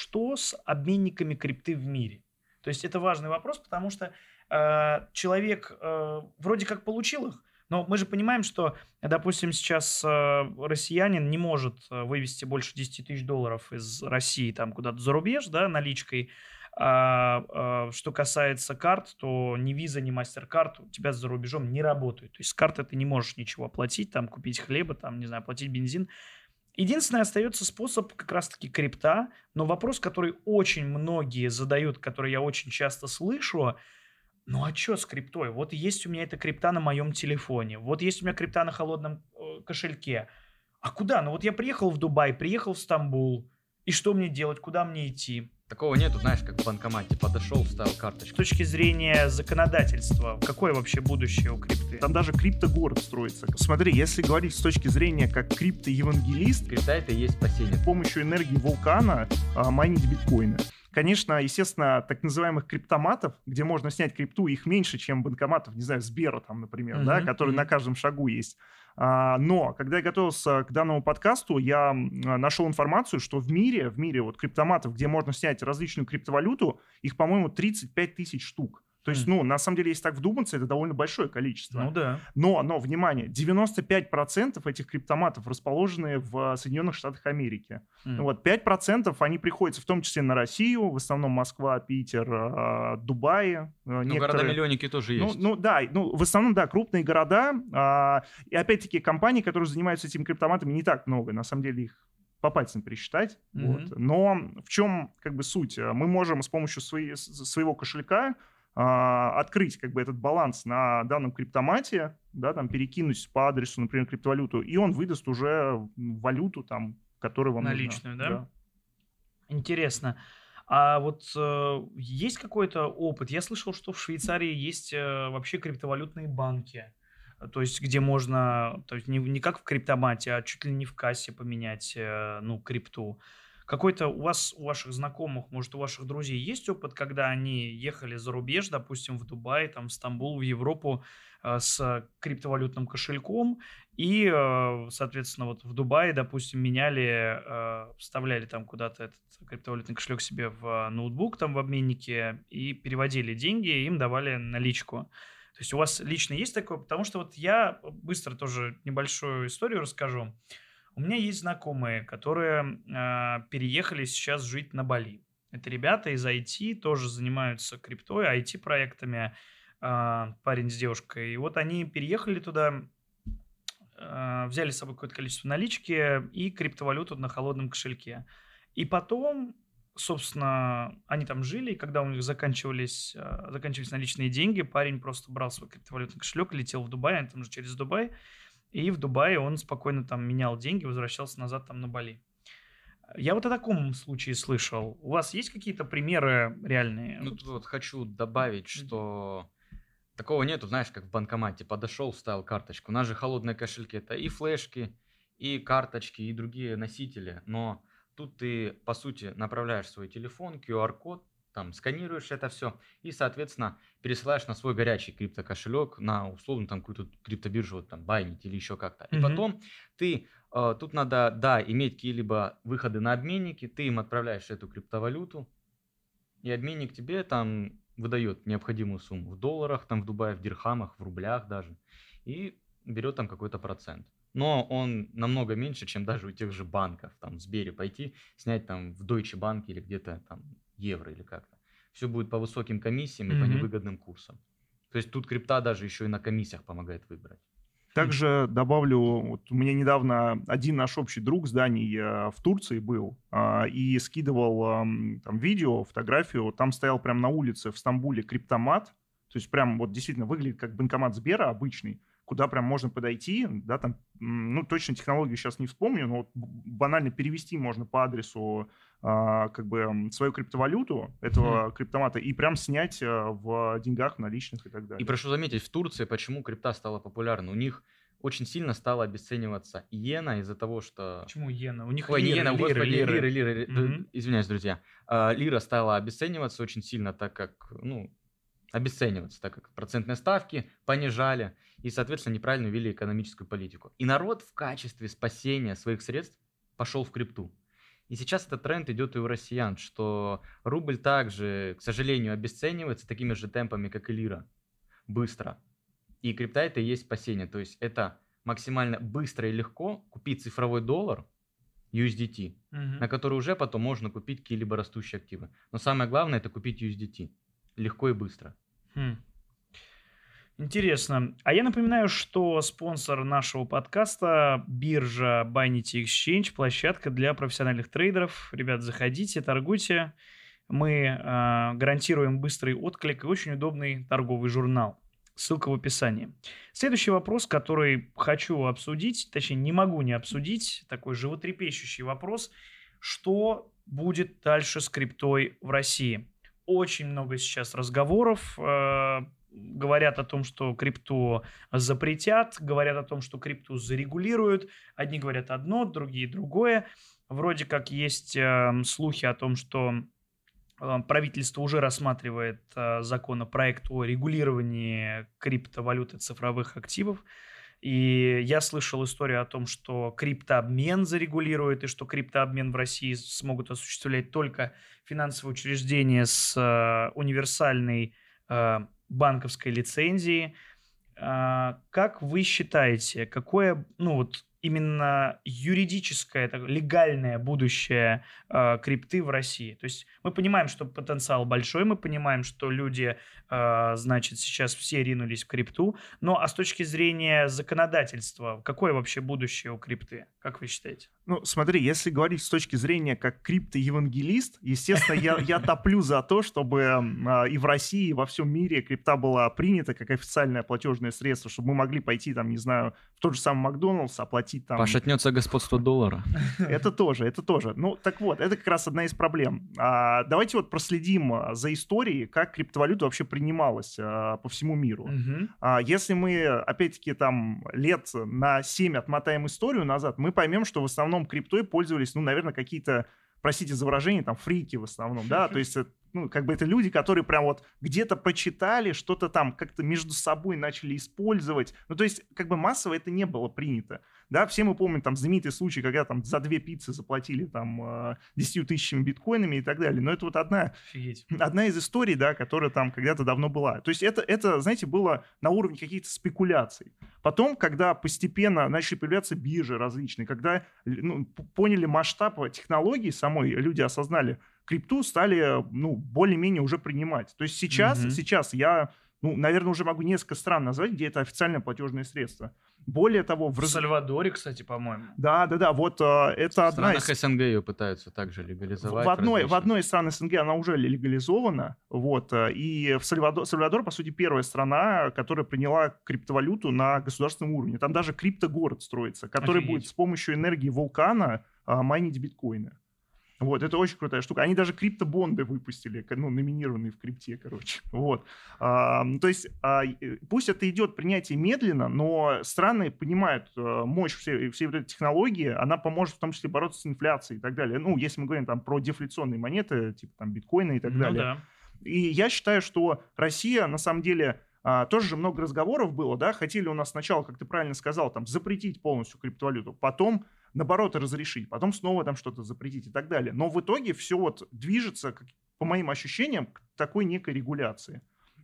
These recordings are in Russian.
что с обменниками крипты в мире? То есть это важный вопрос, потому что э, человек э, вроде как получил их, но мы же понимаем, что, допустим, сейчас э, россиянин не может э, вывести больше 10 тысяч долларов из России там куда-то за рубеж, да, наличкой. А, а, что касается карт, то ни Visa, ни MasterCard у тебя за рубежом не работают. То есть с карты ты не можешь ничего оплатить, там купить хлеба, там, не знаю, оплатить бензин. Единственный остается способ как раз-таки крипта, но вопрос, который очень многие задают, который я очень часто слышу, ну а что с криптой? Вот есть у меня эта крипта на моем телефоне, вот есть у меня крипта на холодном э, кошельке. А куда? Ну вот я приехал в Дубай, приехал в Стамбул, и что мне делать, куда мне идти? Такого нету, знаешь, как в банкомате. Подошел, вставил С карточку. точки зрения законодательства, какое вообще будущее у крипты? Там даже криптогород строится. Смотри, если говорить с точки зрения как криптоевангелист, Крипта это и есть спасение. с помощью энергии вулкана а, майнить биткоины. Конечно, естественно, так называемых криптоматов, где можно снять крипту, их меньше, чем банкоматов, не знаю, Сбера там, например, да, Мгм, которые мгм. на каждом шагу есть. А, но когда я готовился к данному подкасту, я а, нашел информацию, что в мире, в мире вот криптоматов, где можно снять различную криптовалюту, их, по-моему, 35 тысяч штук. То есть, Мгм. ну, на самом деле, если так вдуматься, это довольно большое количество. Ну да. Но, но, внимание, 95% этих криптоматов расположены в Соединенных Штатах Америки. М. Вот, 5% они приходятся в том числе на Россию, в основном Москва, Питер, э, Дубай. э, Ну, некоторые- города-миллионники тоже ну, есть. ну да, ну в основном да, крупные города. а, и опять-таки компаний, которые занимаются этими криптоматами, не так много. На самом деле их по пальцам пересчитать. Мгм. Вот. Но в чем как бы суть? Мы можем с помощью своей- своего кошелька открыть как бы этот баланс на данном криптомате, да, там перекинуть по адресу, например, криптовалюту, и он выдаст уже валюту там, которая вам нужна. Наличную, да? Интересно. А вот э, есть какой-то опыт? Я слышал, что в Швейцарии есть э, вообще криптовалютные банки. То есть, где можно, то есть не, не как в криптомате, а чуть ли не в кассе поменять, э, ну, крипту. Какой-то у вас, у ваших знакомых, может, у ваших друзей есть опыт, когда они ехали за рубеж, допустим, в Дубай, там, в Стамбул, в Европу э, с криптовалютным кошельком, и, э, соответственно, вот в Дубае, допустим, меняли, э, вставляли там куда-то этот криптовалютный кошелек себе в ноутбук там в обменнике и переводили деньги, им давали наличку. То есть у вас лично есть такое? Потому что вот я быстро тоже небольшую историю расскажу. У меня есть знакомые, которые э, переехали сейчас жить на Бали. Это ребята из IT, тоже занимаются криптой, IT-проектами, э, парень с девушкой. И вот они переехали туда, э, взяли с собой какое-то количество налички и криптовалюту на холодном кошельке. И потом, собственно, они там жили, и когда у них заканчивались, э, заканчивались наличные деньги, парень просто брал свой криптовалютный кошелек, летел в Дубай, они там же через Дубай, и в Дубае он спокойно там менял деньги, возвращался назад там на Бали. Я вот о таком случае слышал. У вас есть какие-то примеры реальные? Ну, тут вот хочу добавить, что такого нету, знаешь, как в банкомате. Подошел, вставил карточку. У нас же холодные кошельки это и флешки, и карточки, и другие носители. Но тут ты, по сути, направляешь свой телефон, QR-код, там сканируешь это все и, соответственно, пересылаешь на свой горячий криптокошелек на условно там какую-то криптобиржу, вот там Binance или еще как-то. И Мгм. потом ты э, тут надо, да, иметь какие-либо выходы на обменники, ты им отправляешь эту криптовалюту, и обменник тебе там выдает необходимую сумму в долларах, там в Дубае, в дирхамах, в рублях даже, и берет там какой-то процент. Но он намного меньше, чем даже у тех же банков, там в Сбере пойти, снять там в Deutsche Bank или где-то там евро или как-то. Все будет по высоким комиссиям и по Мгм. невыгодным курсам. То есть тут крипта даже еще и на комиссиях помогает выбрать. Также добавлю, вот у меня недавно один наш общий друг с Даней э, в Турции был а, и скидывал ам, там видео, фотографию, там стоял прям на улице в Стамбуле криптомат, то есть прям вот действительно выглядит как банкомат Сбера обычный, куда прям можно подойти, да, там, ну, точно технологию сейчас не вспомню, но вот банально перевести можно по адресу как бы свою криптовалюту этого криптомата и прям снять а, в деньгах, наличных и так далее. И прошу заметить, в Турции почему крипта стала популярна? У них очень сильно стала обесцениваться иена из-за того, что... Почему иена? У них Ой, не лиры, иена, лиры, господи, лиры. лиры, лиры, лиры. Мгм. Извиняюсь, друзья. А, Лира стала обесцениваться очень сильно, так как, ну, обесцениваться, так как процентные ставки понижали и, соответственно, неправильно вели экономическую политику. И народ в качестве спасения своих средств пошел в крипту. И сейчас этот тренд идет и у россиян, что рубль также, к сожалению, обесценивается такими же темпами, как и лира. Быстро. И крипта это и есть спасение. То есть это максимально быстро и легко купить цифровой доллар, USDT, Мгм. на который уже потом можно купить какие-либо растущие активы. Но самое главное это купить USDT. Легко и быстро. Хм. Интересно. А я напоминаю, что спонсор нашего подкаста – биржа Binance Exchange, площадка для профессиональных трейдеров. Ребят, заходите, торгуйте. Мы э, гарантируем быстрый отклик и очень удобный торговый журнал. Ссылка в описании. Следующий вопрос, который хочу обсудить, точнее не могу не обсудить, такой животрепещущий вопрос. Что будет дальше с криптой в России? Очень много сейчас разговоров, э, говорят о том, что крипту запретят, говорят о том, что крипту зарегулируют. Одни говорят одно, другие другое. Вроде как есть э, слухи о том, что э, правительство уже рассматривает э, законопроект о регулировании криптовалюты цифровых активов. И я слышал историю о том, что криптообмен зарегулирует, и что криптообмен в России смогут осуществлять только финансовые учреждения с э, универсальной э, банковской лицензией. А, Как вы считаете, какое, ну вот именно юридическое, легальное будущее э, крипты в России? То есть мы понимаем, что потенциал большой, мы понимаем, что люди, э, значит, сейчас все ринулись в крипту, но а с точки зрения законодательства, какое вообще будущее у крипты? Как вы считаете? Ну, смотри, если говорить с точки зрения как криптоевангелист, естественно, я, я топлю за то, чтобы а, и в России, и во всем мире крипта была принята как официальное платежное средство, чтобы мы могли пойти, там, не знаю, в тот же самый Макдоналдс, оплатить там... Пошатнется господство доллара. Это тоже, это тоже. Ну, так вот, это как раз одна из проблем. А, давайте вот проследим а, за историей, как криптовалюта вообще принималась а, по всему миру. Мгм. А, Если мы, опять-таки, там лет на 7 отмотаем историю назад, мы поймем, что в основном криптой пользовались, ну, наверное, какие-то, простите за выражение, там, фрики в основном, да, то есть, ну, как бы это люди, которые прям вот где-то прочитали, что-то там как-то между собой начали использовать, ну, то есть, как бы массово это не было принято, да, все мы помним там знаменитый случай, когда там за две пиццы заплатили там э, 10 тысячами биткоинами и так далее, но это вот одна Офигеть. одна из историй, да, которая там когда-то давно была. То есть это, это, знаете, было на уровне каких-то спекуляций. Потом, когда постепенно начали появляться биржи различные, когда ну, поняли масштаб технологии самой, люди осознали, крипту стали, ну, более-менее уже принимать. То есть сейчас, Мгм. сейчас я, ну, наверное, уже могу несколько стран назвать, где это официальное платежное средство. Более того, в... В раз- Сальвадоре, кстати, по-моему. Да, да, да, вот э, это В одна из... СНГ ее пытаются также В, легализовать. в одной, в одной из стран СНГ она уже легализована, вот, э, и в Сальвадор, Сальвадор, по сути, первая страна, которая приняла криптовалюту на государственном уровне. Там даже криптогород строится, который Офигеть. будет с помощью энергии вулкана а, майнить биткоины. Вот, это очень крутая штука. Они даже криптобонды выпустили, ну, номинированные в крипте, короче. Вот. А, то есть, а, пусть это идет принятие медленно, но страны понимают э, мощь всей, всей вот этой технологии, она поможет в том числе бороться с инфляцией и так далее. Ну, если мы говорим там про дефляционные монеты, типа там биткоина и так Ну далее. да. И я считаю, что Россия, на самом деле, а, тоже же много разговоров было, да, хотели у нас сначала, как ты правильно сказал, там, запретить полностью криптовалюту, потом, наоборот, разрешить, потом снова там что-то запретить и так далее. Но в итоге все вот движется, по моим ощущениям, к такой некой регуляции.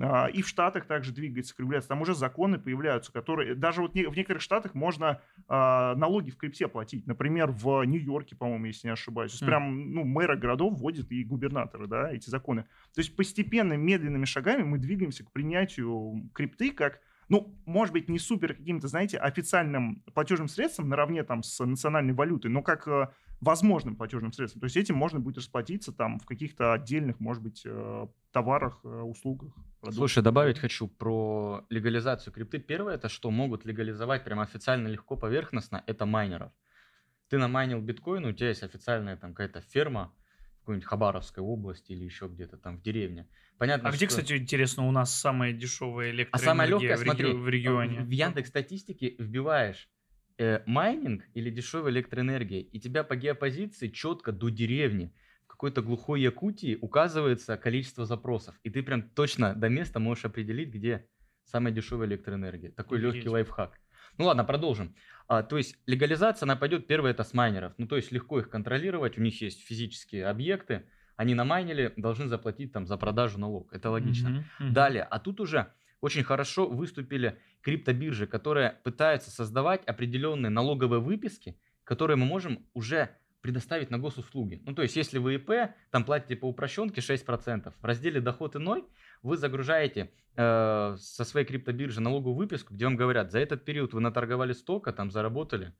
А, И в Штатах также двигается к регуляции. Там уже законы появляются, которые... Даже вот в некоторых штатах можно а, налоги в крипте платить. Например, в Нью-Йорке, по-моему, если не ошибаюсь. Хм. прям ну, мэры городов вводят и губернаторы, да, эти законы. То есть постепенно, медленными шагами мы двигаемся к принятию крипты как, ну, может быть, не супер каким-то, знаете, официальным платежным средством наравне там с национальной валютой, но как э, возможным платежным средством. То есть этим можно будет расплатиться там в каких-то отдельных, может быть, э, товарах, э, услугах. продуктах. Слушай, добавить хочу про легализацию крипты. Первое, это что могут легализовать прям официально легко, поверхностно, это майнеров. Ты намайнил биткоин, у тебя есть официальная там какая-то ферма какой-нибудь Хабаровской области или еще где-то там в деревне. Понятно, А где, что- кстати, интересно, у нас самая дешевая А электроэнергия самое легкое, в, реги- смотри, в регионе? в Яндекс статистике вбиваешь э, майнинг или дешевая электроэнергия, и тебя по геопозиции четко до деревни в какой-то глухой Якутии указывается количество запросов, и ты прям точно до места можешь определить, где самая дешевая электроэнергия. Такой Офигеть. легкий лайфхак. Ну ладно, продолжим. А, то есть легализация, она пойдет, первое это с майнеров. Ну то есть легко их контролировать, у них есть физические объекты, они намайнили, должны заплатить там за продажу налог. Это логично. Мгм, мгм. Далее, а тут уже очень хорошо выступили криптобиржи, которые пытаются создавать определенные налоговые выписки, которые мы можем уже предоставить на госуслуги. Ну, то есть, если вы ИП, там платите по упрощенке 6%, в разделе доход иной вы загружаете э, со своей криптобиржи налоговую выписку, где вам говорят, за этот период вы наторговали столько, там заработали,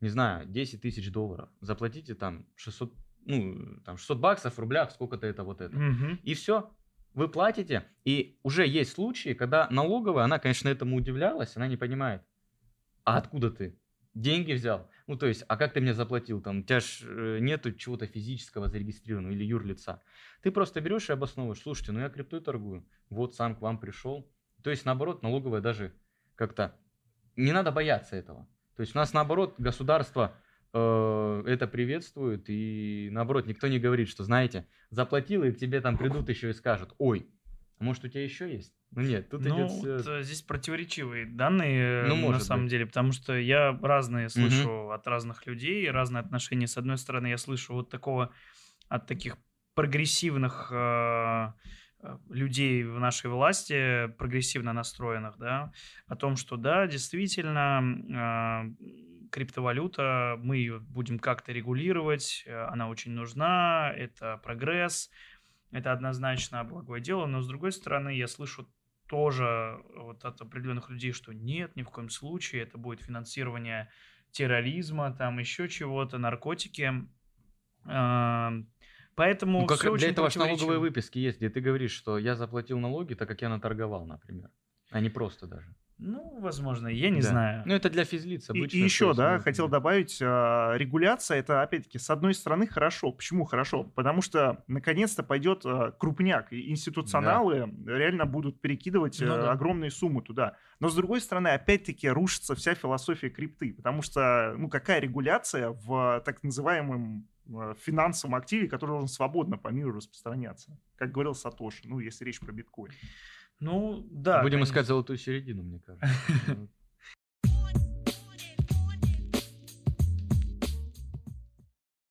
не знаю, 10 тысяч долларов, заплатите там 600, ну, там 600 баксов в рублях, сколько-то это вот это. Мгм. И все. Вы платите, и уже есть случаи, когда налоговая, она, конечно, этому удивлялась, она не понимает, а откуда ты деньги взял? Ну, то есть, а как ты мне заплатил? Там, у тебя ж нету чего-то физического зарегистрированного или юрлица. Ты просто берешь и обосновываешь, слушайте, ну я криптой торгую, вот сам к вам пришел. То есть, наоборот, налоговая даже как-то, не надо бояться этого. То есть, у нас, наоборот, государство э, это приветствует, и наоборот, никто не говорит, что, знаете, заплатил, и к тебе там придут еще и скажут, ой, может у тебя еще есть? Ну нет, тут Ну, идет всё- вот, э, здесь противоречивые данные, Ну, э, на может самом быть. деле, потому что я разные слышу от разных людей, разные отношения. С одной стороны, я слышу вот такого от таких прогрессивных э, э, людей в нашей власти, прогрессивно настроенных, да, о том, что да, действительно, э, криптовалюта, мы ее будем как-то регулировать, она очень нужна, это прогресс, это однозначно благое дело, но с другой стороны, я слышу тоже вот от определенных людей, что нет, ни в коем случае, это будет финансирование терроризма, там еще чего-то, наркотики. А, Поэтому Ну, как для этого налоговые выписки есть, где ты говоришь, что я заплатил налоги, так как я наторговал, например. А не просто даже. Ну, возможно, я не Да. знаю. Ну, это для физлиц И, обычно. и то еще, да, ну, хотел да. добавить, а, регуляция это, опять-таки, с одной стороны хорошо. Почему хорошо? Потому что наконец-то пойдет а, крупняк, и институционалы реально будут перекидывать Ну э, да. огромные суммы туда. Но с другой стороны, опять-таки, рушится вся философия крипты, потому что, ну, какая регуляция в так называемом э, финансовом активе, который должен свободно по миру распространяться? Как говорил Сатоши, ну, если речь про биткоин. Ну, да. Будем конечно. искать золотую середину, мне кажется.